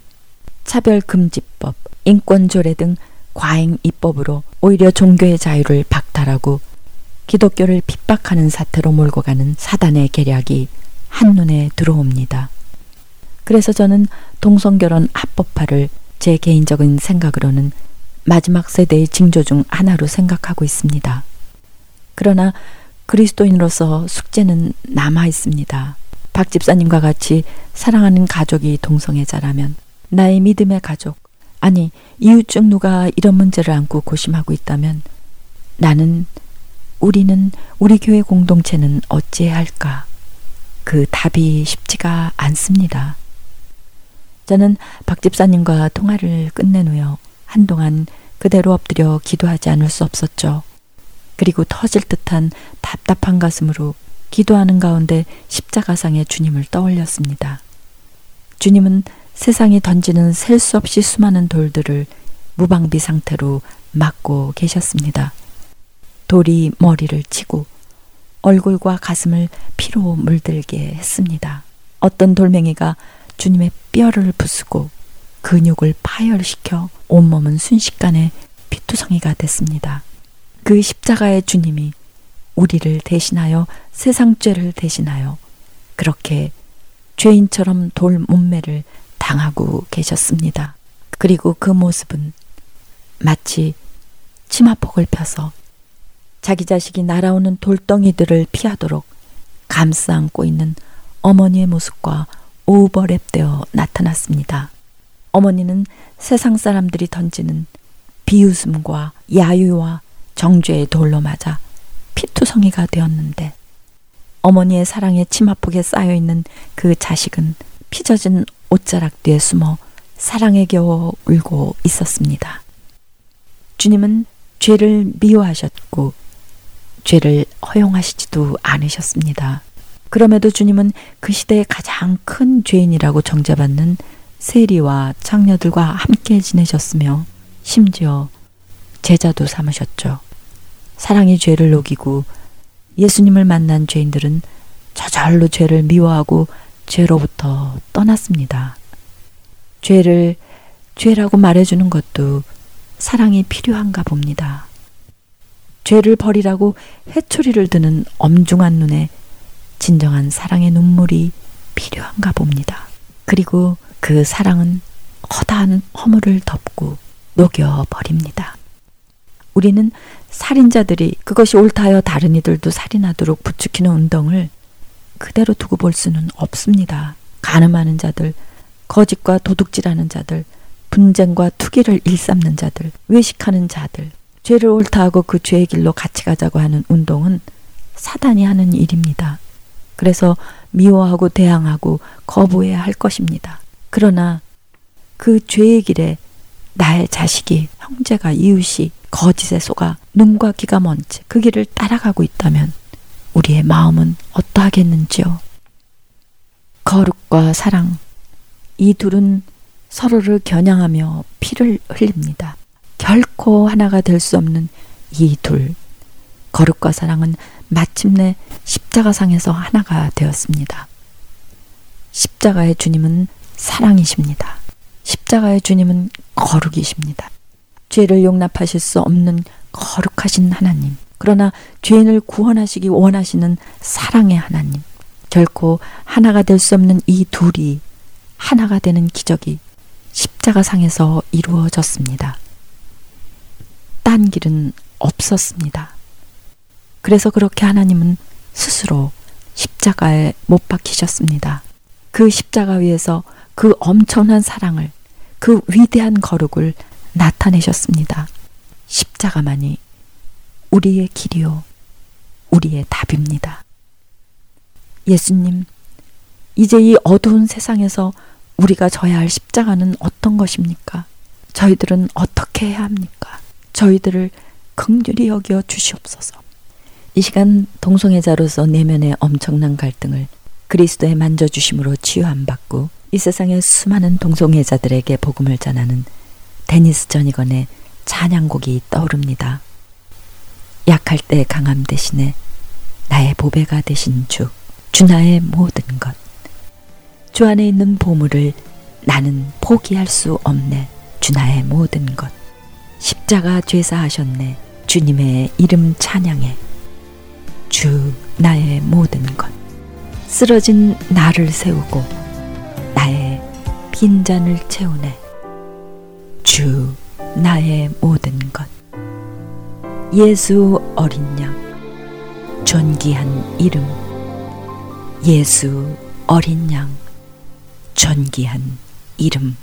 차별금지법, 인권조례 등 과잉 입법으로 오히려 종교의 자유를 박탈하고 기독교를 핍박하는 사태로 몰고 가는 사단의 계략이 한눈에 들어옵니다. 그래서 저는 동성결혼 합법화를 제 개인적인 생각으로는 마지막 세대의 징조 중 하나로 생각하고 있습니다. 그러나 그리스도인으로서 숙제는 남아 있습니다. 박 집사님과 같이 사랑하는 가족이 동성애자라면 나의 믿음의 가족, 아니, 이웃 중 누가 이런 문제를 안고 고심하고 있다면 나는, 우리는, 우리 교회 공동체는 어찌해야 할까? 그 답이 쉽지가 않습니다. 저는 박 집사님과 통화를 끝낸 후요. 한동안 그대로 엎드려 기도하지 않을 수 없었죠. 그리고 터질 듯한 답답한 가슴으로 기도하는 가운데 십자가상의 주님을 떠올렸습니다. 주님은 세상이 던지는 셀 수 없이 수많은 돌들을 무방비 상태로 막고 계셨습니다. 돌이 머리를 치고 얼굴과 가슴을 피로 물들게 했습니다. 어떤 돌멩이가 주님의 뼈를 부수고 근육을 파열시켜 온몸은 순식간에 피투성이가 됐습니다. 그 십자가의 주님이 우리를 대신하여 세상 죄를 대신하여 그렇게 죄인처럼 돌 몸매를 당하고 계셨습니다. 그리고 그 모습은 마치 치마폭을 펴서 자기 자식이 날아오는 돌덩이들을 피하도록 감싸 안고 있는 어머니의 모습과 오버랩되어 나타났습니다. 어머니는 세상 사람들이 던지는 비웃음과 야유와 정죄의 돌로 맞아 피투성이가 되었는데 어머니의 사랑의 치마폭에 쌓여 있는 그 자식은 피젖은 옷자락 뒤에 숨어 사랑에 겨워 울고 있었습니다. 주님은 죄를 미워하셨고 죄를 허용하시지도 않으셨습니다. 그럼에도 주님은 그 시대의 가장 큰 죄인이라고 정죄받는 세리와 창녀들과 함께 지내셨으며 심지어 제자도 삼으셨죠. 사랑이 죄를 녹이고 예수님을 만난 죄인들은 저절로 죄를 미워하고 죄로부터 떠났습니다. 죄를 죄라고 말해주는 것도 사랑이 필요한가 봅니다. 죄를 버리라고 회초리를 드는 엄중한 눈에 진정한 사랑의 눈물이 필요한가 봅니다. 그리고 그 사랑은 허다한 허물을 덮고 녹여버립니다. 우리는 살인자들이 그것이 옳다하여 다른 이들도 살인하도록 부추기는 운동을 그대로 두고 볼 수는 없습니다. 가늠하는 자들, 거짓과 도둑질하는 자들, 분쟁과 투기를 일삼는 자들, 외식하는 자들, 죄를 옳다하고 그 죄의 길로 같이 가자고 하는 운동은 사단이 하는 일입니다. 그래서 미워하고 대항하고 거부해야 할 것입니다. 그러나 그 죄의 길에 나의 자식이, 형제가, 이웃이 거짓에 속아 눈과 귀가 먼 채 그 길을 따라가고 있다면 우리의 마음은 어떠하겠는지요? 거룩과 사랑, 이 둘은 서로를 겨냥하며 피를 흘립니다. 결코 하나가 될 수 없는 이 둘. 거룩과 사랑은 마침내 십자가상에서 하나가 되었습니다. 십자가의 주님은 사랑이십니다. 십자가의 주님은 거룩이십니다. 죄를 용납하실 수 없는 거룩하신 하나님. 그러나 죄인을 구원하시기 원하시는 사랑의 하나님. 결코 하나가 될 수 없는 이 둘이 하나가 되는 기적이 십자가상에서 이루어졌습니다. 딴 길은 없었습니다. 그래서 그렇게 하나님은 스스로 십자가에 못 박히셨습니다. 그 십자가 위에서 그 엄청난 사랑을, 그 위대한 거룩을 나타내셨습니다. 십자가만이 우리의 길이요, 우리의 답입니다. 예수님, 이제 이 어두운 세상에서 우리가 져야 할 십자가는 어떤 것입니까? 저희들은 어떻게 해야 합니까? 저희들을 극률히 여겨 주시옵소서. 이 시간 동성애자로서 내면의 엄청난 갈등을 그리스도의 만져주심으로 치유 안 받고 이 세상의 수많은 동성애자들에게 복음을 전하는 데니스 전이건의 찬양곡이 떠오릅니다. 약할 때 강함 대신에 나의 보배가 되신 주, 주 나의 모든 것. 주 안에 있는 보물을 나는 포기할 수 없네. 주 나의 모든 것. 십자가 죄사하셨네. 주님의 이름 찬양해. 주 나의 모든 것. 쓰러진 나를 세우고 나의 빈잔을 채우네. 주 나의 모든 것 예수 어린 양 존귀한 이름 예수 어린 양 존귀한 이름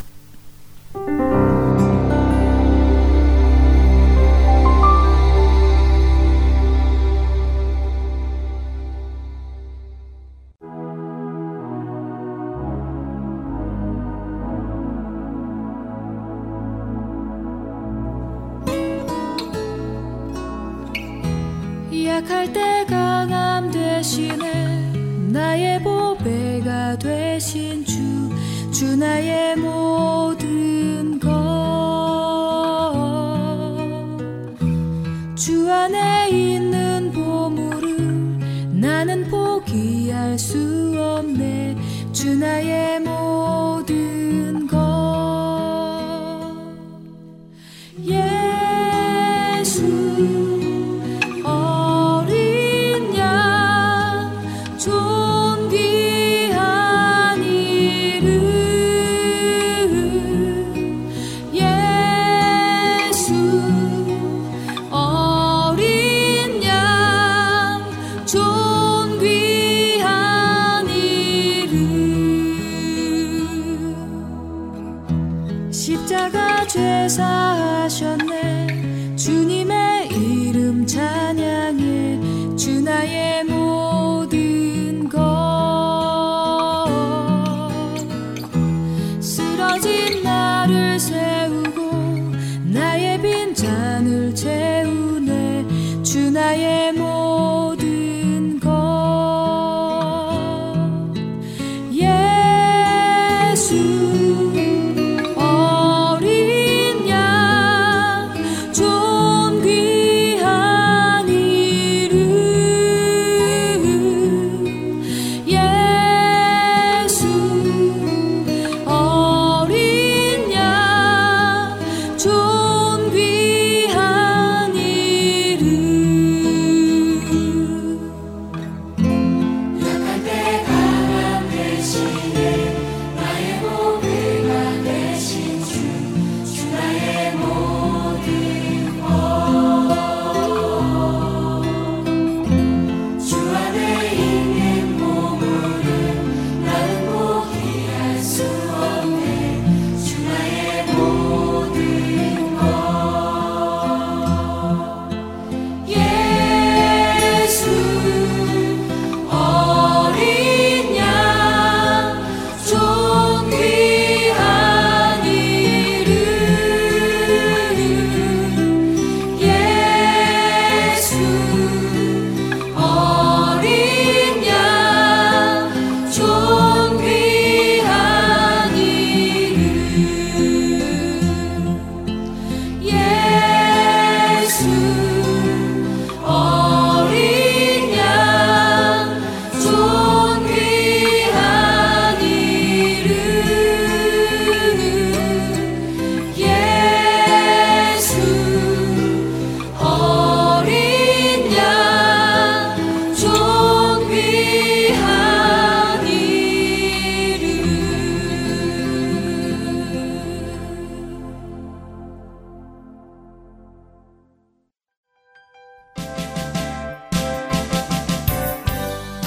대신에 나의 보배가 되신 주, 주 나의 모든 것. 주 안에 있는 보물을 나는 포기할 수 없네. 주 나의 모든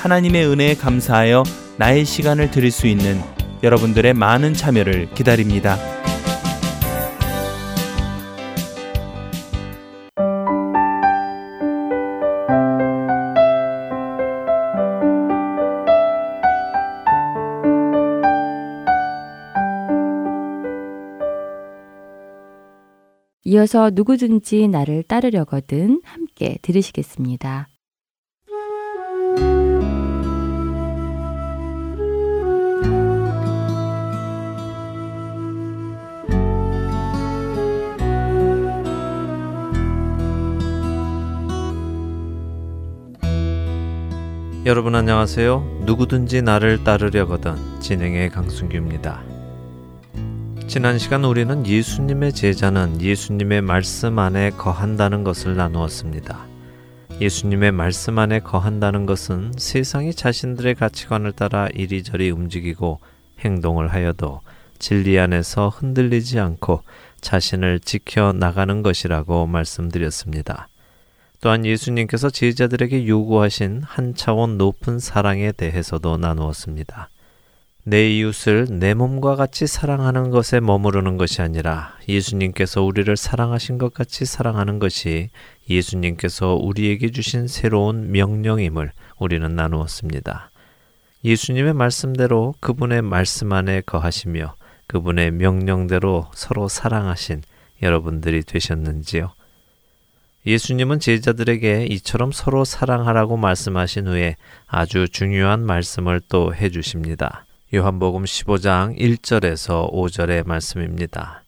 하나님의 은혜에 감사하여 나의 시간을 드릴 수 있는 여러분들의 많은 참여를 기다립니다. 이어서 누구든지 나를 따르려거든 함께 들으시겠습니다. 여러분 안녕하세요. 누구든지 나를 따르려거든 진행의 강순규입니다. 지난 시간 우리는 예수님의 제자는 예수님의 말씀 안에 거한다는 것을 나누었습니다. 예수님의 말씀 안에 거한다는 것은 세상이 자신들의 가치관을 따라 이리저리 움직이고 행동을 하여도 진리 안에서 흔들리지 않고 자신을 지켜 나가는 것이라고 말씀드렸습니다. 또한 예수님께서 제자들에게 요구하신 한 차원 높은 사랑에 대해서도 나누었습니다. 내 이웃을 내 몸과 같이 사랑하는 것에 머무르는 것이 아니라 예수님께서 우리를 사랑하신 것 같이 사랑하는 것이 예수님께서 우리에게 주신 새로운 명령임을 우리는 나누었습니다. 예수님의 말씀대로 그분의 말씀 안에 거하시며 그분의 명령대로 서로 사랑하신 여러분들이 되셨는지요? 예수님은 제자들에게 이처럼 서로 사랑하라고 말씀하신 후에 아주 중요한 말씀을 또 해주십니다. 요한복음 15장 1절에서 5절의 말씀입니다.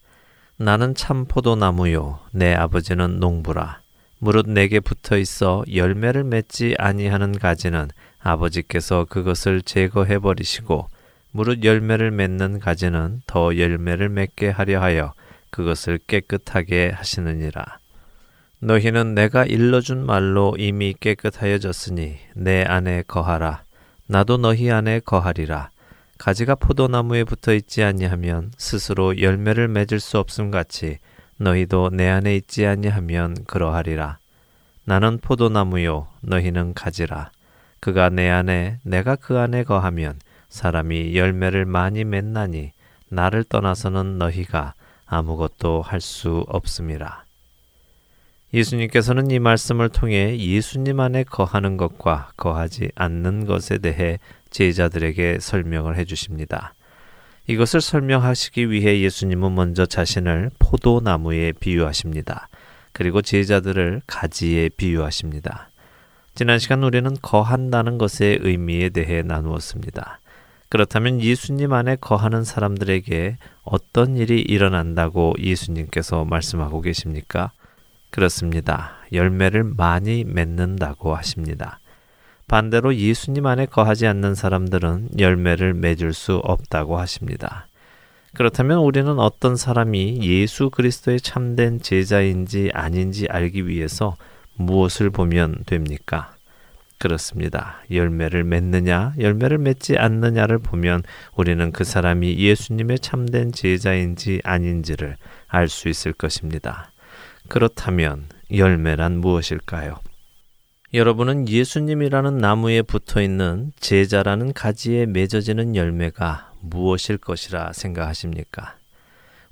나는 참 포도나무요 내 아버지는 농부라 무릇 내게 붙어 있어 열매를 맺지 아니하는 가지는 아버지께서 그것을 제거해 버리시고 무릇 열매를 맺는 가지는 더 열매를 맺게 하려 하여 그것을 깨끗하게 하시느니라. 너희는 내가 일러준 말로 이미 깨끗하여졌으니 내 안에 거하라. 나도 너희 안에 거하리라. 가지가 포도나무에 붙어 있지 아니하면 스스로 열매를 맺을 수 없음 같이 너희도 내 안에 있지 아니하면 그러하리라. 나는 포도나무요 너희는 가지라. 그가 내 안에 내가 그 안에 거하면 사람이 열매를 많이 맺나니 나를 떠나서는 너희가 아무것도 할 수 없음이라. 예수님께서는 이 말씀을 통해 예수님 안에 거하는 것과 거하지 않는 것에 대해 제자들에게 설명을 해 주십니다. 이것을 설명하시기 위해 예수님은 먼저 자신을 포도나무에 비유하십니다. 그리고 제자들을 가지에 비유하십니다. 지난 시간 우리는 거한다는 것의 의미에 대해 나누었습니다. 그렇다면 예수님 안에 거하는 사람들에게 어떤 일이 일어난다고 예수님께서 말씀하고 계십니까? 그렇습니다. 열매를 많이 맺는다고 하십니다. 반대로 예수님 안에 거하지 않는 사람들은 열매를 맺을 수 없다고 하십니다. 그렇다면 우리는 어떤 사람이 예수 그리스도의 참된 제자인지 아닌지 알기 위해서 무엇을 보면 됩니까? 그렇습니다. 열매를 맺느냐, 열매를 맺지 않느냐를 보면 우리는 그 사람이 예수님의 참된 제자인지 아닌지를 알 수 있을 것입니다. 그렇다면 열매란 무엇일까요? 여러분은 예수님이라는 나무에 붙어 있는 제자라는 가지에 맺어지는 열매가 무엇일 것이라 생각하십니까?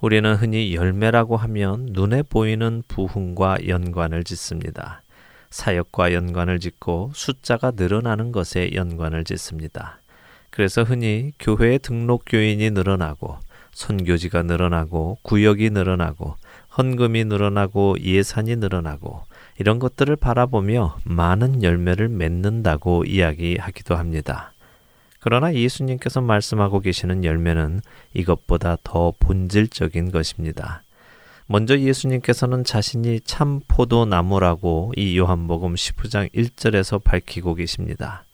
우리는 흔히 열매라고 하면 눈에 보이는 부흥과 연관을 짓습니다. 사역과 연관을 짓고 숫자가 늘어나는 것에 연관을 짓습니다. 그래서 흔히 교회의 등록 교인이 늘어나고 선교지가 늘어나고 구역이 늘어나고 헌금이 늘어나고 예산이 늘어나고 이런 것들을 바라보며 많은 열매를 맺는다고 이야기하기도 합니다. 그러나 예수님께서 말씀하고 계시는 열매는 이것보다 더 본질적인 것입니다. 먼저 예수님께서는 자신이 참 포도나무라고 이 요한복음 19장 1절에서 밝히고 계십니다.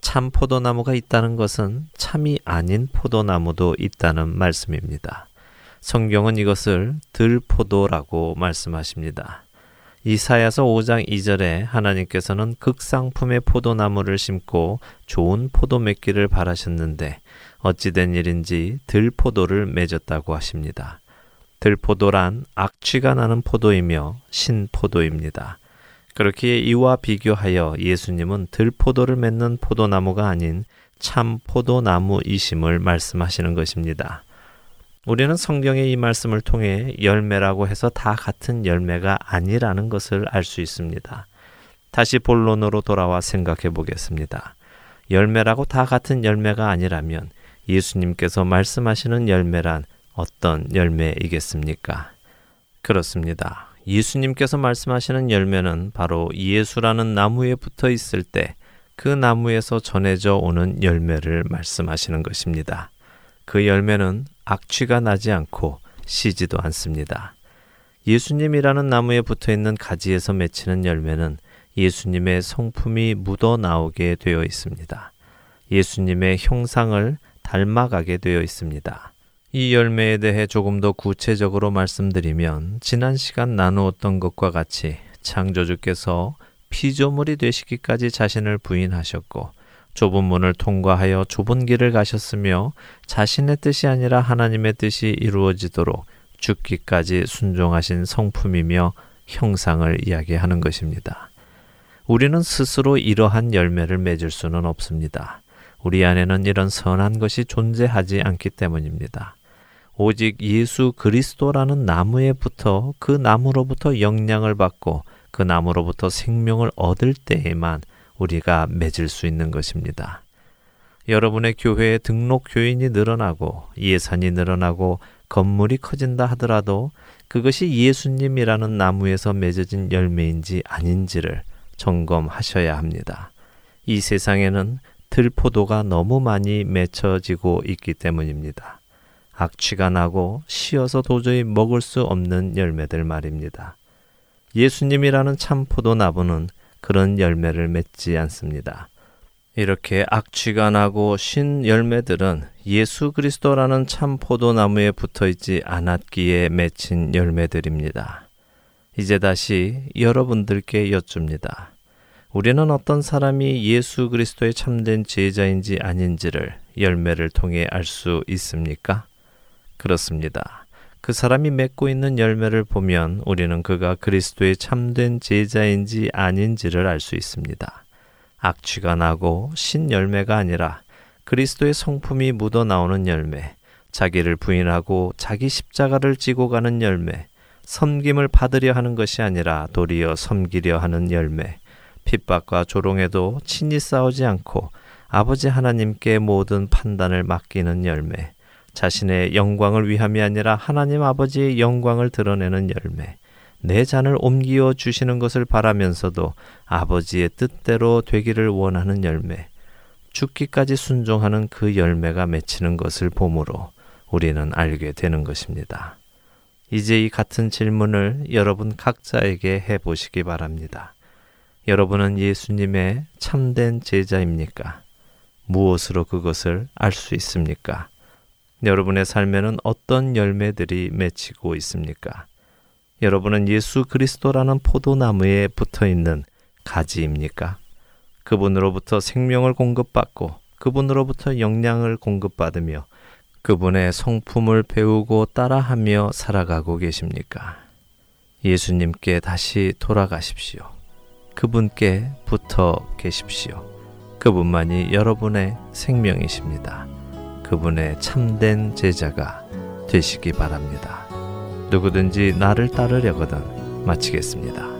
참 포도나무가 있다는 것은 참이 아닌 포도나무도 있다는 말씀입니다. 성경은 이것을 들포도라고 말씀하십니다. 이사야서 5장 2절에 하나님께서는 극상품의 포도나무를 심고 좋은 포도 맺기를 바라셨는데 어찌된 일인지 들포도를 맺었다고 하십니다. 들포도란 악취가 나는 포도이며 신포도입니다. 그렇기에 이와 비교하여 예수님은 들포도를 맺는 포도나무가 아닌 참 포도나무이심을 말씀하시는 것입니다. 우리는 성경의 이 말씀을 통해 열매라고 해서 다 같은 열매가 아니라는 것을 알 수 있습니다. 다시 본론으로 돌아와 생각해 보겠습니다. 열매라고 다 같은 열매가 아니라면 예수님께서 말씀하시는 열매란 어떤 열매이겠습니까? 그렇습니다. 예수님께서 말씀하시는 열매는 바로 예수라는 나무에 붙어 있을 때 그 나무에서 전해져 오는 열매를 말씀하시는 것입니다. 그 열매는 악취가 나지 않고 시지도 않습니다. 예수님이라는 나무에 붙어 있는 가지에서 맺히는 열매는 예수님의 성품이 묻어 나오게 되어 있습니다. 예수님의 형상을 닮아가게 되어 있습니다. 이 열매에 대해 조금 더 구체적으로 말씀드리면 지난 시간 나누었던 것과 같이 창조주께서 피조물이 되시기까지 자신을 부인하셨고 좁은 문을 통과하여 좁은 길을 가셨으며 자신의 뜻이 아니라 하나님의 뜻이 이루어지도록 죽기까지 순종하신 성품이며 형상을 이야기하는 것입니다. 우리는 스스로 이러한 열매를 맺을 수는 없습니다. 우리 안에는 이런 선한 것이 존재하지 않기 때문입니다. 오직 예수 그리스도라는 나무에 붙어 그 나무로부터 영향을 받고 그 나무로부터 생명을 얻을 때에만 우리가 맺을 수 있는 것입니다. 여러분의 교회에 등록 교인이 늘어나고 예산이 늘어나고 건물이 커진다 하더라도 그것이 예수님이라는 나무에서 맺어진 열매인지 아닌지를 점검하셔야 합니다. 이 세상에는 들포도가 너무 많이 맺혀지고 있기 때문입니다. 악취가 나고 쉬어서 도저히 먹을 수 없는 열매들 말입니다. 예수님이라는 참 포도나무는 그런 열매를 맺지 않습니다. 이렇게 악취가 나고 신 열매들은 예수 그리스도라는 참 포도나무에 붙어 있지 않았기에 맺힌 열매들입니다. 이제 다시 여러분들께 여쭙니다. 우리는 어떤 사람이 예수 그리스도의 참된 제자인지 아닌지를 열매를 통해 알 수 있습니까? 그렇습니다. 그 사람이 맺고 있는 열매를 보면 우리는 그가 그리스도의 참된 제자인지 아닌지를 알 수 있습니다. 악취가 나고 신 열매가 아니라 그리스도의 성품이 묻어 나오는 열매, 자기를 부인하고 자기 십자가를 지고 가는 열매, 섬김을 받으려 하는 것이 아니라 도리어 섬기려 하는 열매, 핍박과 조롱에도 친히 싸우지 않고 아버지 하나님께 모든 판단을 맡기는 열매, 자신의 영광을 위함이 아니라 하나님 아버지의 영광을 드러내는 열매, 내 잔을 옮기어 주시는 것을 바라면서도 아버지의 뜻대로 되기를 원하는 열매, 죽기까지 순종하는 그 열매가 맺히는 것을 보므로 우리는 알게 되는 것입니다. 이제 이 같은 질문을 여러분 각자에게 해 보시기 바랍니다. 여러분은 예수님의 참된 제자입니까? 무엇으로 그것을 알 수 있습니까? 여러분의 삶에는 어떤 열매들이 맺히고 있습니까? 여러분은 예수 그리스도라는 포도나무에 붙어 있는 가지입니까? 그분으로부터 생명을 공급받고 그분으로부터 영양을 공급받으며 그분의 성품을 배우고 따라하며 살아가고 계십니까? 예수님께 다시 돌아가십시오. 그분께 붙어 계십시오. 그분만이 여러분의 생명이십니다. 그분의 참된 제자가 되시기 바랍니다. 누구든지 나를 따르려거든 마치겠습니다.